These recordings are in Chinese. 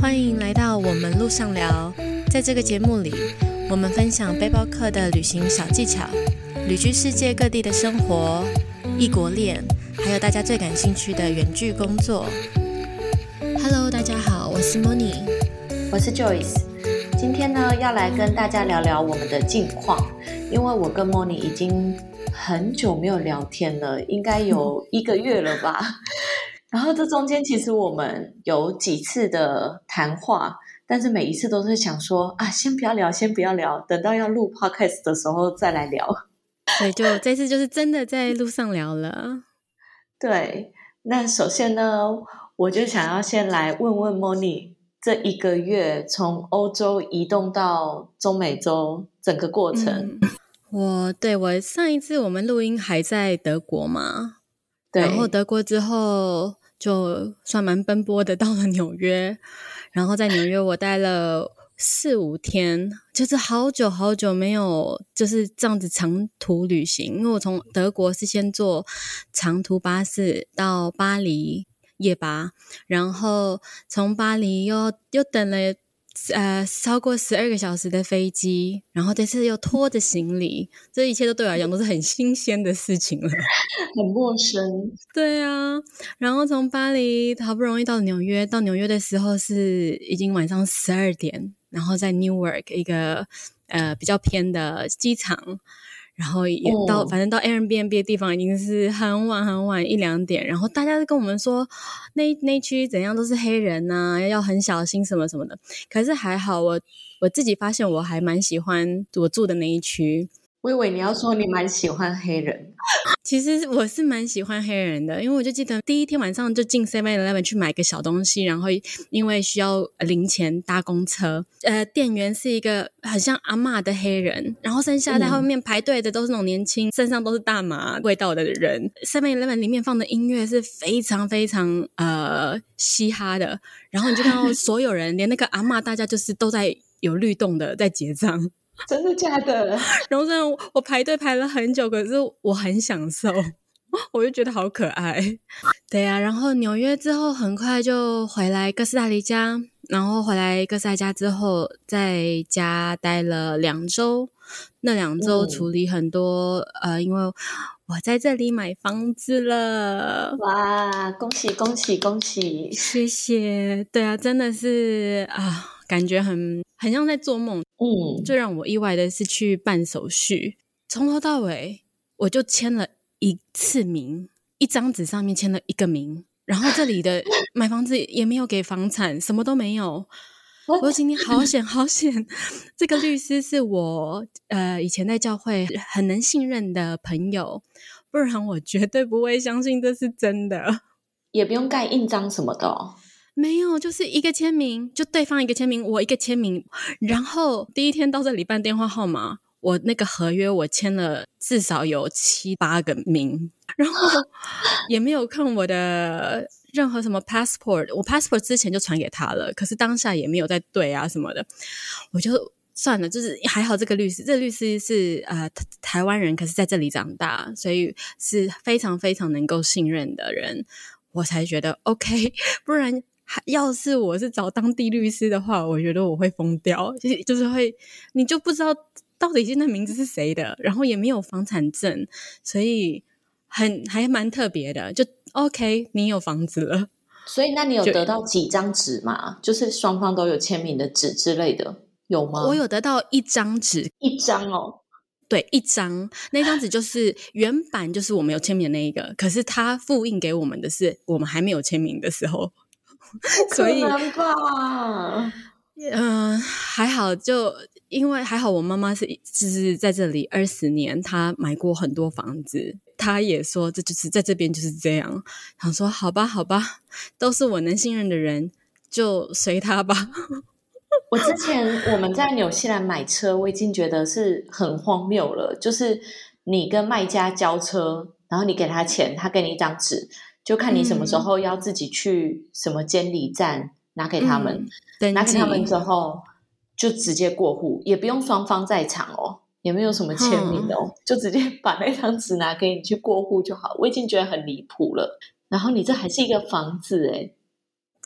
欢迎来到我们路上聊，在这个节目里，我们分享背包客的旅行小技巧，旅居世界各地的生活、异国恋，还有大家最感兴趣的远距工作。Hello，大家好，我是 Moni，我是 Joyce。今天呢，要来跟大家聊聊我们的近况，因为我跟 Moni 已经很久没有聊天了，应该有一个月了吧。然后这中间其实我们有几次的谈话，但是每一次都是想说啊，先不要聊，先不要聊，等到要录 podcast 的时候再来聊。对，就这次就是真的在路上聊了。对，那首先呢，我就想要先来问问 Moni，这一个月从欧洲移动到中美洲整个过程。我对我上一次我们录音还在德国嘛？对，然后德国之后。就算蛮奔波的，到了纽约，然后在纽约我待了四五天，就是好久好久没有就是这样子长途旅行，因为我从德国是先坐长途巴士到巴黎夜巴，然后从巴黎又又等了。呃，超过十二个小时的飞机，然后这次又拖着行李，这一切都对我来讲都是很新鲜的事情了，很陌生。对啊，然后从巴黎好不容易到纽约，到纽约的时候是已经晚上十二点，然后在 Newark 一个呃比较偏的机场。然后也到，反正到 Airbnb 的地方已经是很晚很晚一两点，然后大家都跟我们说，那那区怎样都是黑人呐，要很小心什么什么的。可是还好，我我自己发现我还蛮喜欢我住的那一区。我以为你要说你蛮喜欢黑人，其实我是蛮喜欢黑人的，因为我就记得第一天晚上就进 Seven Eleven 去买个小东西，然后因为需要零钱搭公车，呃，店员是一个很像阿嬷的黑人，然后剩下在后面排队的都是那种年轻，身上都是大麻味道的人。Seven Eleven 里面放的音乐是非常非常呃嘻哈的，然后你就看到所有人，连那个阿嬷，大家就是都在有律动的在结账。真的假的？然后虽然我排队排了很久，可是我很享受，我就觉得好可爱。对呀，然后纽约之后很快就回来哥斯达黎加，然后回来哥斯达黎加之后在家待了两周。那两周处理很多，呃，因为我在这里买房子了。哇，恭喜恭喜恭喜！谢谢。对啊，真的是啊。感觉很很像在做梦，嗯，最让我意外的是去办手续，从头到尾我就签了一次名，一张纸上面签了一个名，然后这里的买房子也没有给房产，什么都没有。我今天好险好险，这个律师是我呃以前在教会很能信任的朋友，不然我绝对不会相信这是真的，也不用盖印章什么的。没有，就是一个签名，就对方一个签名，我一个签名。然后第一天到这里办电话号码，我那个合约我签了至少有七八个名，然后也没有看我的任何什么 passport，我 passport 之前就传给他了，可是当下也没有在对啊什么的，我就算了，就是还好这个律师，这个律师是呃台湾人，可是在这里长大，所以是非常非常能够信任的人，我才觉得 OK，不然。要是我是找当地律师的话，我觉得我会疯掉，就是就是会，你就不知道到底现在名字是谁的，然后也没有房产证，所以很还蛮特别的。就 OK，你有房子了，所以那你有得到几张纸吗？就是双方都有签名的纸之类的，有吗？我有得到一张纸，一张哦，对，一张，那张纸就是 原版，就是我们有签名的那一个，可是他复印给我们的是我们还没有签名的时候。所以，嗯，还好，就因为还好，我妈妈是就是在这里二十年，她买过很多房子，她也说这就是在这边就是这样。想说：“好吧，好吧，都是我能信任的人，就随他吧。”我之前我们在纽西兰买车，我已经觉得是很荒谬了，就是你跟卖家交车，然后你给他钱，他给你一张纸。就看你什么时候要自己去什么监理站拿给他们，拿给他们之后就直接过户，也不用双方在场哦。也没有什么签名哦，就直接 把那张纸拿给你去过户就好。我已经觉得很离谱了。然后你这还是一个房子哎，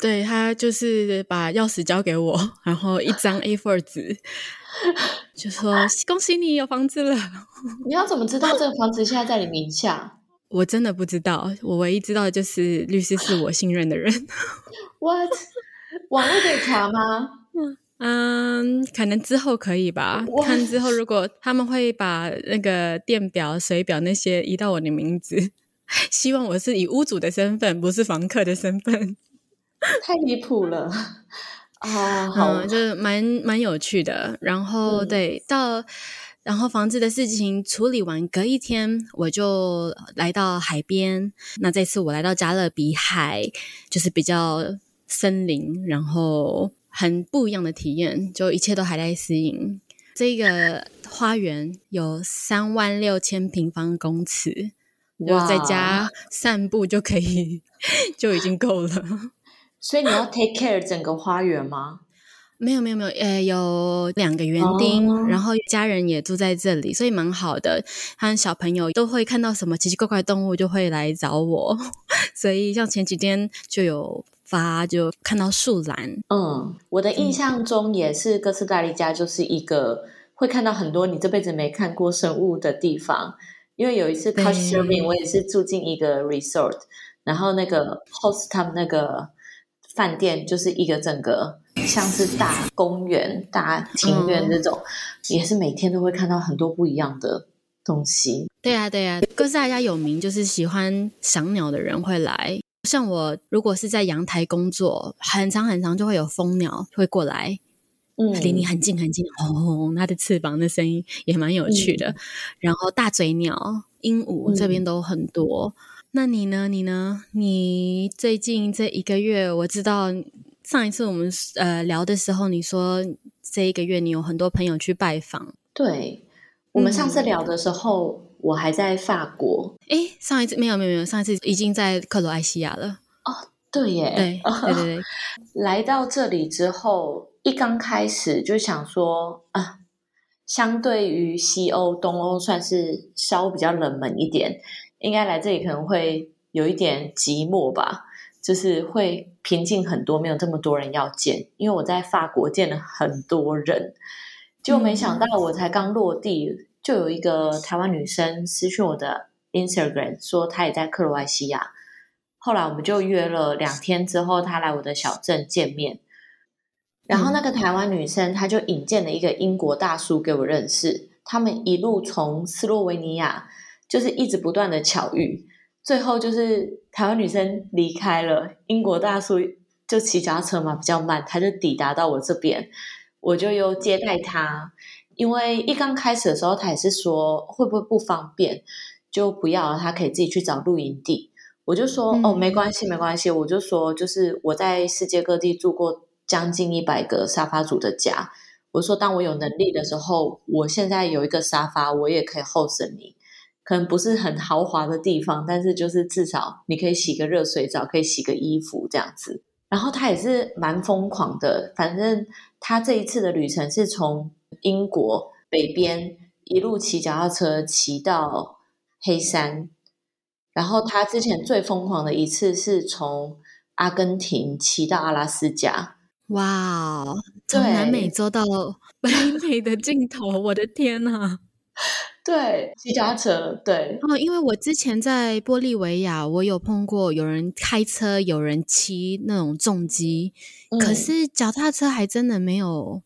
对他就是把钥匙交给我，然后一张 A4 纸，就说 恭喜你有房子了。你要怎么知道这个房子现在在你名下？我真的不知道，我唯一知道的就是律师是我信任的人。What？网络可以查吗？嗯，可能之后可以吧。看之后，如果他们会把那个电表、水表那些移到我的名字，希望我是以屋主的身份，不是房客的身份。太离谱了啊！好，就是蛮蛮有趣的。然后对到。然后房子的事情处理完，隔一天我就来到海边。那这次我来到加勒比海，就是比较森林，然后很不一样的体验，就一切都还在适应。这个花园有三万六千平方公尺，就在家 散步就可以，就已经够了。所以你要 take care 整个花园吗？没有没有没有，呃，有两个园丁，然后家人也住在这里，所以蛮好的。他小朋友都会看到什么奇奇怪怪动物，就会来找我。所以像前几天就有发，就看到树懒。嗯，我的印象中也是哥斯达黎加，就是一个会看到很多你这辈子没看过生物的地方。因为有一次 couch surfing，我也是住进一个 resort，然后那个 host 他们那个饭店就是一个整个。像是大公园、大庭院这种，也是每天都会看到很多不一样的东西。对啊，对啊，哥斯达家有名就是喜欢赏鸟的人会来。像我如果是在阳台工作，很长很长就会有蜂鸟会过来，嗯，离你很近很近，轰轰，它的翅膀的声音也蛮有趣的。然后大嘴鸟、鹦鹉这边都很多。那你呢？你呢？你最近这一个月，我知道。上一次我们呃聊的时候，你说这一个月你有很多朋友去拜访。对，我们上次聊的时候，我还在法国。哎，上一次没有没有没有，上一次已经在克罗埃西亚了。哦，对耶，对 对对对。来到这里之后，一刚开始就想说啊，相对于西欧、东欧算是稍比较冷门一点，应该来这里可能会有一点寂寞吧。就是会平静很多，没有这么多人要见。因为我在法国见了很多人，就没想到我才刚落地，就有一个台湾女生私讯我的 Instagram 说她也在克罗埃西亚。后来我们就约了两天之后，她来我的小镇见面。然后那个台湾女生，她就引荐了一个英国大叔给我认识。他们一路从斯洛维尼亚，就是一直不断的巧遇。最后就是台湾女生离开了，英国大叔就骑脚踏车嘛比较慢，他就抵达到我这边，我就又接待他。因为一刚开始的时候，他也是说会不会不方便，就不要他可以自己去找露营地。我就说哦，没关系，没关系。我就说就是我在世界各地住过将近一百个沙发主的家。我说当我有能力的时候，我现在有一个沙发，我也可以 host 你。可能不是很豪华的地方，但是就是至少你可以洗个热水澡，可以洗个衣服这样子。然后他也是蛮疯狂的，反正他这一次的旅程是从英国北边一路骑脚踏车骑到黑山，然后他之前最疯狂的一次是从阿根廷骑到阿拉斯加。哇，从南美洲到北美的尽头，我的天呐！对，骑脚踏车，对哦，因为我之前在玻利维亚，我有碰过有人开车，有人骑那种重机，可是脚踏车还真的没有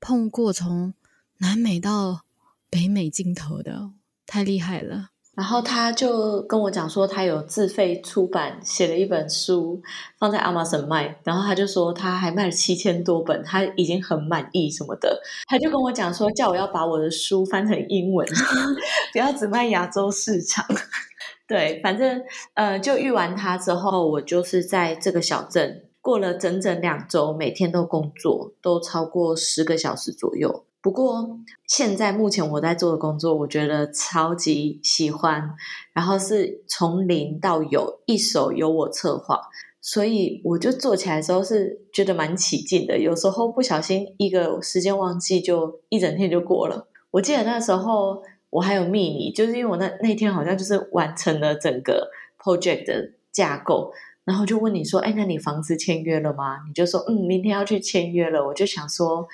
碰过从南美到北美尽头的，太厉害了。然后他就跟我讲说，他有自费出版写了一本书，放在 Amazon 卖。然后他就说他还卖了七千多本，他已经很满意什么的。他就跟我讲说，叫我要把我的书翻成英文，不要只卖亚洲市场。对，反正呃，就遇完他之后，我就是在这个小镇过了整整两周，每天都工作，都超过十个小时左右。不过，现在目前我在做的工作，我觉得超级喜欢。然后是从零到有，一手由我策划，所以我就做起来的时候是觉得蛮起劲的。有时候不小心一个时间忘记，就一整天就过了。我记得那时候我还有秘密，就是因为我那那天好像就是完成了整个 project 的架构，然后就问你说：“哎，那你房子签约了吗？”你就说：“嗯，明天要去签约了。”我就想说：“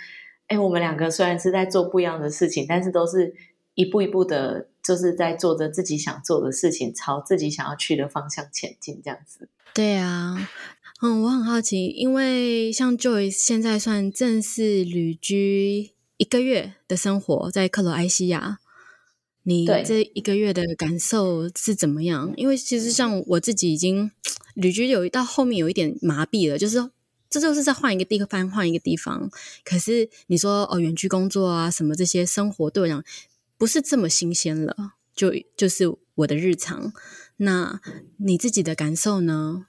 哎，我们两个虽然是在做不一样的事情，但是都是一步一步的，就是在做着自己想做的事情，朝自己想要去的方向前进，这样子。”对啊。嗯，我很好奇，因为像 Joy 现在算正式旅居一个月的生活在克罗埃西亚，你这一个月的感受是怎么样？因为其实像我自己已经 旅居有到后面有一点麻痹了，就是这就是在换一个地方，换一个地方。可是你说哦，远距工作啊，什么这些生活对我讲不是这么新鲜了，就就是我的日常。那你自己的感受呢？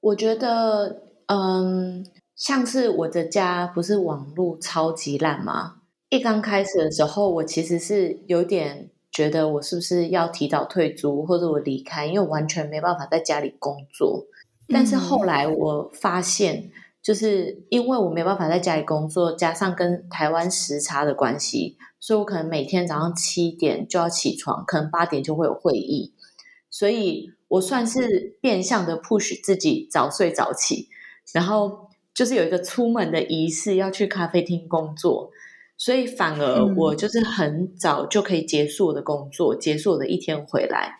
我觉得，嗯，像是我的家不是网络超级烂吗？一刚开始的时候，我其实是有点觉得我是不是要提早退租，或者我离开，因为完全没办法在家里工作。但是后来我发现，就是因为我没办法在家里工作，加上跟台湾时差的关系，所以我可能每天早上七点就要起床，可能八点就会有会议，所以。我算是变相的 push 自己早睡早起，然后就是有一个出门的仪式，要去咖啡厅工作，所以反而我就是很早就可以结束我的工作，结束我的一天回来。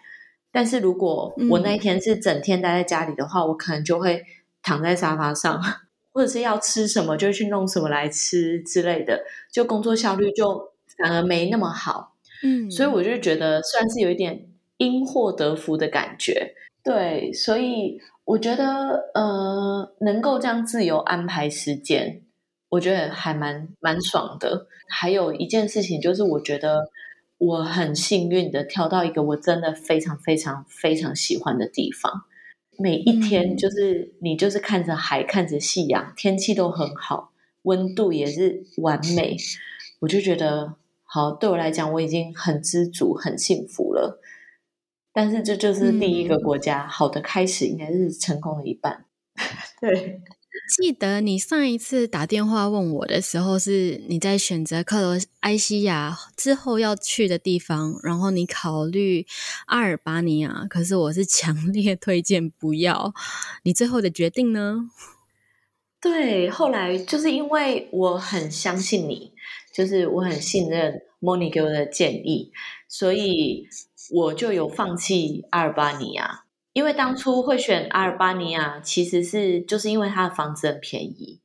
但是如果我那一天是整天待在家里的话，我可能就会躺在沙发上，或者是要吃什么就去弄什么来吃之类的，就工作效率就反而没那么好。嗯，所以我就觉得算是有一点。因祸得福的感觉，对，所以我觉得，呃，能够这样自由安排时间，我觉得还蛮蛮爽的。还有一件事情就是，我觉得我很幸运的挑到一个我真的非常非常非常喜欢的地方。每一天就是你就是看着海，看着夕阳，天气都很好，温度也是完美，我就觉得好，对我来讲我已经很知足、很幸福了。但是这就是第一个国家，好的开始应该是成功的一半。对，记得你上一次打电话问我的时候，是你在选择克罗埃西亚之后要去的地方，然后你考虑阿尔巴尼亚，可是我是强烈 推荐不要。你最后的决定呢？对，后来就是因为我很相信你，就是我很信任莫妮给我的建议，所以。我就有放弃阿尔巴尼亚，因为当初会选阿尔巴尼亚，其实是就是因为它的房子很便宜。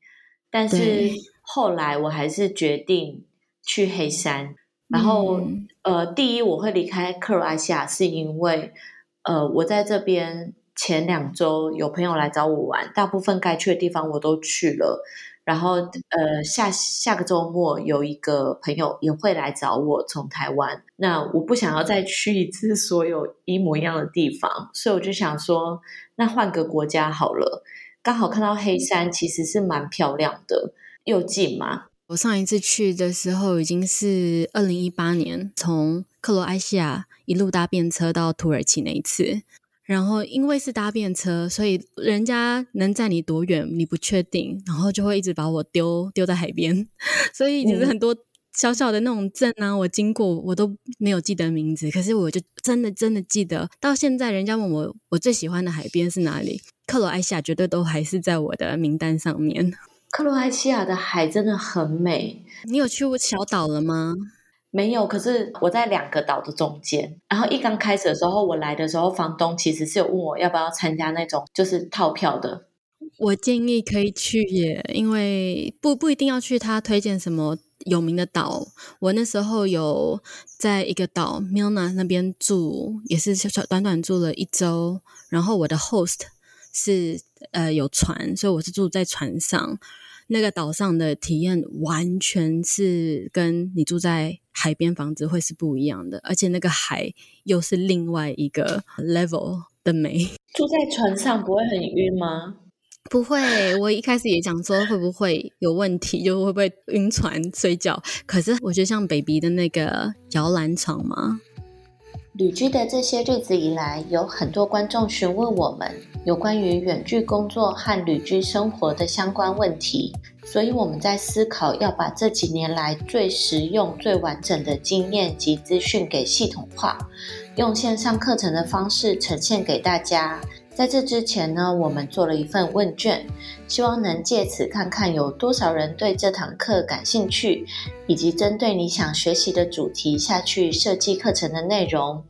但是后来我还是决定去黑山。然后，呃，第一我会离开克罗埃西亚，是因为呃，我在这边前两周有朋友来找我玩，大部分该去的地方我都去了。然后，呃，下下个周末有一个朋友也会来找我，从台湾。那我不想要再去一次所有一模一样的地方，所以我就想说，那换个国家好了。刚好看到黑山其实是蛮漂亮的，又近嘛。我上一次去的时候已经是二零一八年，从克罗埃西亚一路搭便车到土耳其那一次。然后因为是搭便车，所以人家能载你多远你不确定，然后就会一直把我丢丢在海边。所以其实很多小小的那种镇啊，我经过我都没有记得名字，可是我就真的真的记得。到现在人家问我我最喜欢的海边是哪里，克罗埃西亚绝对都还是在我的名单上面。克罗埃西亚的海真的很美，你有去过小岛了吗？没有，可是我在两个岛的中间。然后一刚开始的时候，我来的时候，房东其实是有问我要不要参加那种就是套票的。我建议可以去耶，因为不不一定要去他推荐什么有名的岛。我那时候有在一个岛 Milna 那边住，也是小短短住了一周。然后我的 host 是呃有船，所以我是住在船上。那个岛上的体验完全是跟你住在海边房子会是不一样的，而且那个海又是另外一个 level 的美。住在船上不会很晕吗？不会，我一开始也讲说会不会有问题，就会不会晕船睡觉。可是我觉得像 baby 的那个摇篮床嘛。旅居的这些日子以来，有很多观众询问我们有关于远距工作和旅居生活的相关问题。所以我们在思考要把这几年来最实用、最完整的经验及资讯给系统化，用线上课程的方式呈现给大家。在这之前呢，我们做了一份问卷，希望能借此看看有多少人对这堂课感兴趣，以及针对你想学习的主题下去设计课程的内容。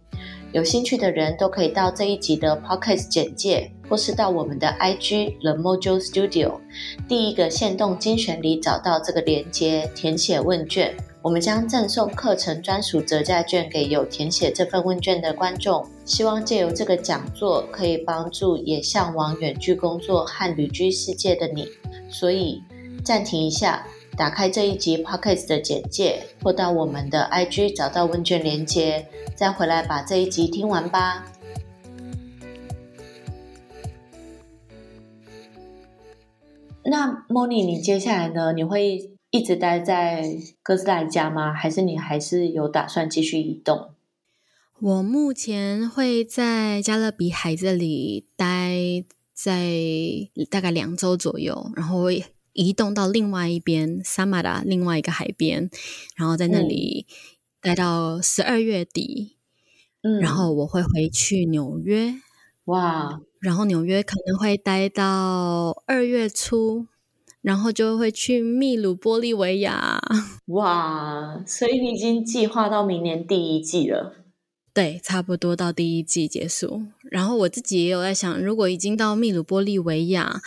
有兴趣的人都可以到这一集的 podcast 简介，或是到我们的 IG The Mojo Studio 第一个线动精选里找到这个链接，填写问卷。我们将赠送课程专属折价券给有填写这份问卷的观众。希望借由这个讲座，可以帮助也向往远距工作和旅居世界的你。所以暂停一下。打开这一集 podcast 的简介，或到我们的 IG 找到问卷连接，再回来把这一集听完吧。那 Moni，你接下来呢？你会一直待在哥斯达黎加吗？还是你还是有打算继续移动？我目前会在加勒比海这里待在大概两周左右，然后会。移动到另外一边，萨马达另外一个海边，然后在那里待到十二月底，嗯，然后我会回去纽约，哇，然后纽约可能会待到二月初，然后就会去秘鲁、玻利维亚，哇，所以你已经计划到明年第一季了，对，差不多到第一季结束，然后我自己也有在想，如果已经到秘鲁、玻利维亚。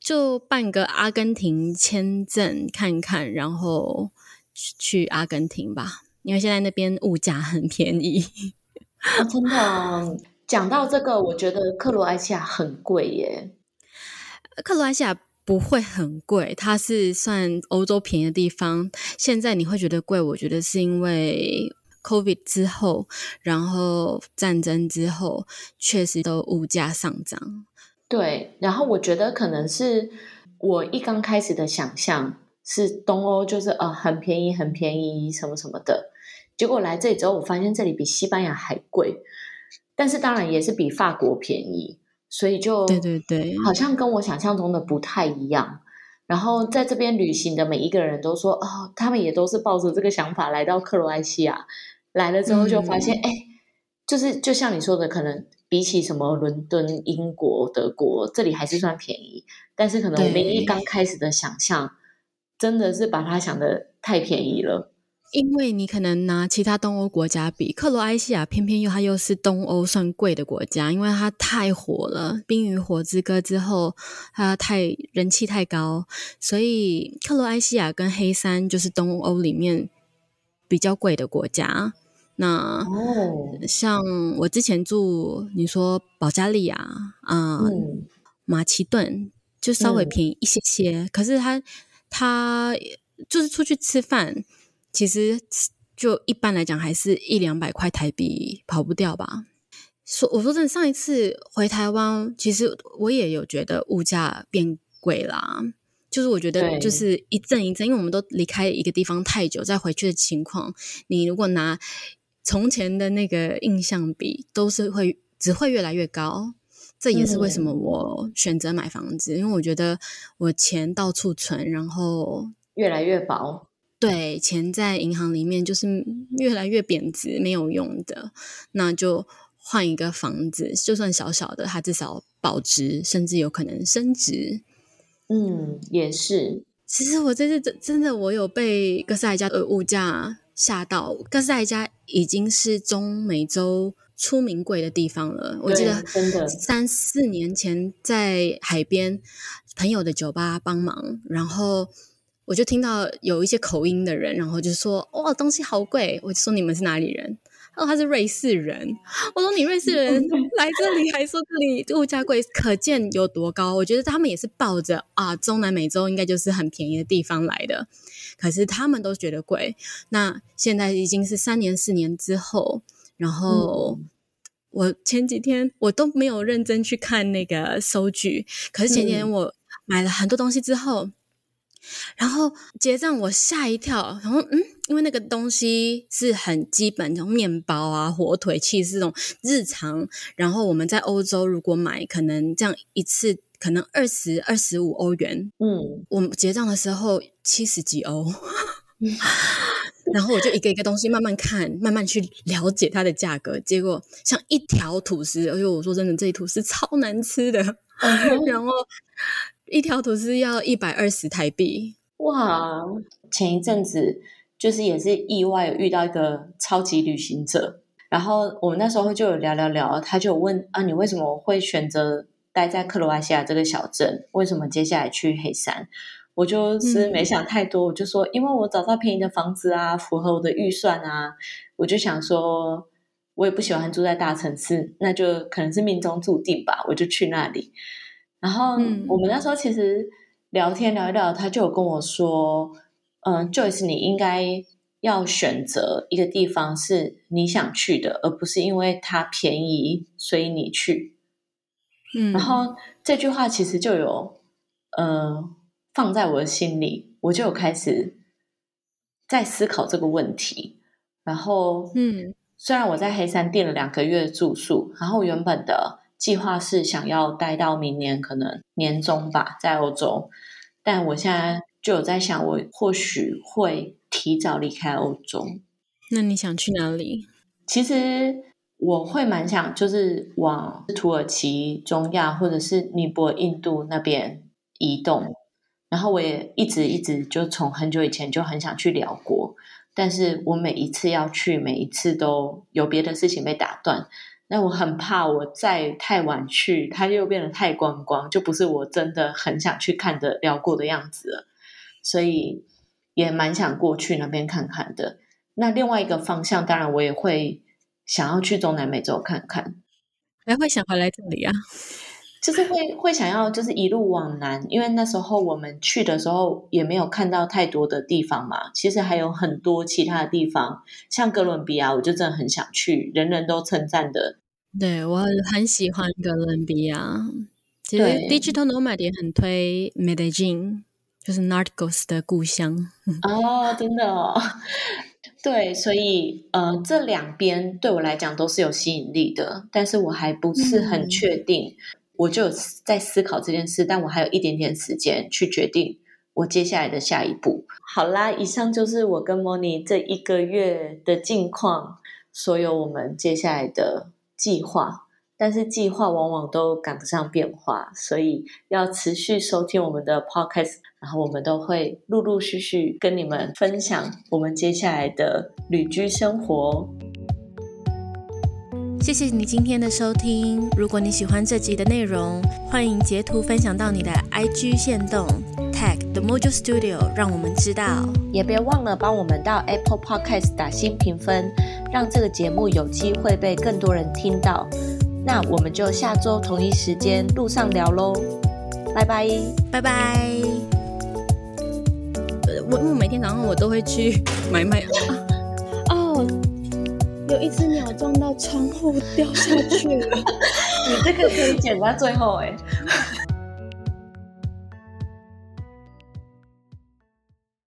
就办个阿根廷签证看看，然后去阿根廷吧，因为现在那边物价很便宜。真的，讲到这个，我觉得克罗埃西亚很贵耶。克罗埃西亚不会很贵，它是算欧洲便宜的地方。现在你会觉得贵，我觉得是因为 COVID 之后，然后战争之后，确实都物价上涨。对，然后我觉得可能是我一刚开始的想象是东欧就是呃很便宜很便宜什么什么的，结果来这里之后我发现这里比西班牙还贵，但是当然也是比法国便宜，所以就对对对，好像跟我想象中的不太一样。然后在这边旅行的每一个人都说哦，他们也都是抱着这个想法来到克罗埃西亚，来了之后就发现哎，就是就像你说的可能。比起什么伦敦、英国、德国，这里还是算便宜。但是可能我们一刚开始的想象，真的是把它想的太便宜了。因为你可能拿其他东欧国家比，克罗埃西亚偏偏又它又是东欧算贵的国家，因为它太火了，《冰与火之歌》之后，它太人气太高，所以克罗埃西亚跟黑山就是东欧里面比较贵的国家。那像我之前住，你说保加利亚啊，马其顿就稍微便宜一些些，可是它它就是出去吃饭，其实就一般来讲还是一两百块台币跑不掉吧。说我说真的，上一次回台湾，其实我也有觉得物价变贵啦，就是我觉得就是一阵一阵，因为我们都离开一个地方太久，再回去的情况，你如果拿。从前的那个印象比都是会只会越来越高，这也是为什么我选择买房子，因为我觉得我钱到处存，然后越来越薄。对，钱在银行里面就是越来越贬值，没有用的，那就换一个房子，就算小小的，它至少保值，甚至有可能升值。嗯，也是。其实我这次真真的，我有被哥斯达黎加的物价。吓到哥斯达黎加已经是中美洲出名贵的地方了。我记得三四年前在海边朋友的酒吧帮忙，然后我就听到有一些口音的人，然后就说：“哇，东西好贵！”我就说：“你们是哪里人？”他说：“他是瑞士人。”我说：“你瑞士人来这里还说这里物价贵，可见有多高。”我觉得他们也是抱着啊，中南美洲应该就是很便宜的地方来的。可是他们都觉得贵。那现在已经是三年四年之后，然后我前几天我都没有认真去看那个收据。可是前几天我买了很多东西之后，然后结账我吓一跳，然后嗯，因为那个东西是很基本，像面包啊、火腿、气是这种日常。然后我们在欧洲如果买，可能这样一次可能二十二十五欧元。嗯，我们结账的时候七十几欧。然后我就一个一个东西慢慢看，慢慢去了解它的价格。结果像一条吐司，而且我说真的，这一吐司超难吃的。然后一条吐司要一百二十台币。哇！前一阵子就是也是意外有遇到一个超级旅行者，然后我们那时候就有聊聊聊，他就问啊，你为什么会选择待在克罗埃西亚这个小镇？为什么接下来去黑山？我就是没想太多，我就说，因为我找到便宜的房子啊，符合我的预算啊，我就想说，我也不喜欢住在大城市，那就可能是命中注定吧，我就去那里。然后我们那时候其实聊天聊一聊，他就有跟我说，嗯，Joyce，你应该要选择一个地方是你想去的，而不是因为它便宜所以你去。嗯，然后这句话其实就有，呃。放在我的心里，我就有开始在思考这个问题。然后，嗯，虽然我在黑山订了两个月住宿，然后原本的计划是想要待到明年可能年中吧，在欧洲。但我现在就有在想，我或许会提早离开欧洲。那你想去哪里？其实我会蛮想，就是往土耳其、中亚或者是尼泊尔、印度那边移动。然后我也一直一直就从很久以前就很想去辽国，但是我每一次要去，每一次都有别的事情被打断。那我很怕我再太晚去，它又变得太观光，就不是我真的很想去看的辽国的样子了。所以也蛮想过去那边看看的。那另外一个方向，当然我也会想要去中南美洲看看。还会想回来这里啊？就是会会想要就是一路往南，因为那时候我们去的时候也没有看到太多的地方嘛。其实还有很多其他的地方，像哥伦比亚，我就真的很想去，人人都称赞的。对我很喜欢哥伦比亚。其实 Digital Nomad 也很推 Medellin，就是 Narcos 的故乡。哦，真的哦。对，所以呃，这两边对我来讲都是有吸引力的，但是我还不是很确定。我就在思考这件事，但我还有一点点时间去决定我接下来的下一步。好啦，以上就是我跟莫妮这一个月的近况，所有我们接下来的计划。但是计划往往都赶不上变化，所以要持续收听我们的 podcast，然后我们都会陆陆续续跟你们分享我们接下来的旅居生活。谢谢你今天的收听。如果你喜欢这集的内容，欢迎截图分享到你的 IG 线动，tag the Mojo Studio，让我们知道。也别忘了帮我们到 Apple Podcast 打新评分，让这个节目有机会被更多人听到。那我们就下周同一时间路上聊喽，拜拜，拜拜。我我每天早上我都会去买卖。有一只鸟撞到窗户掉下去了，你这个可以剪到最后哎。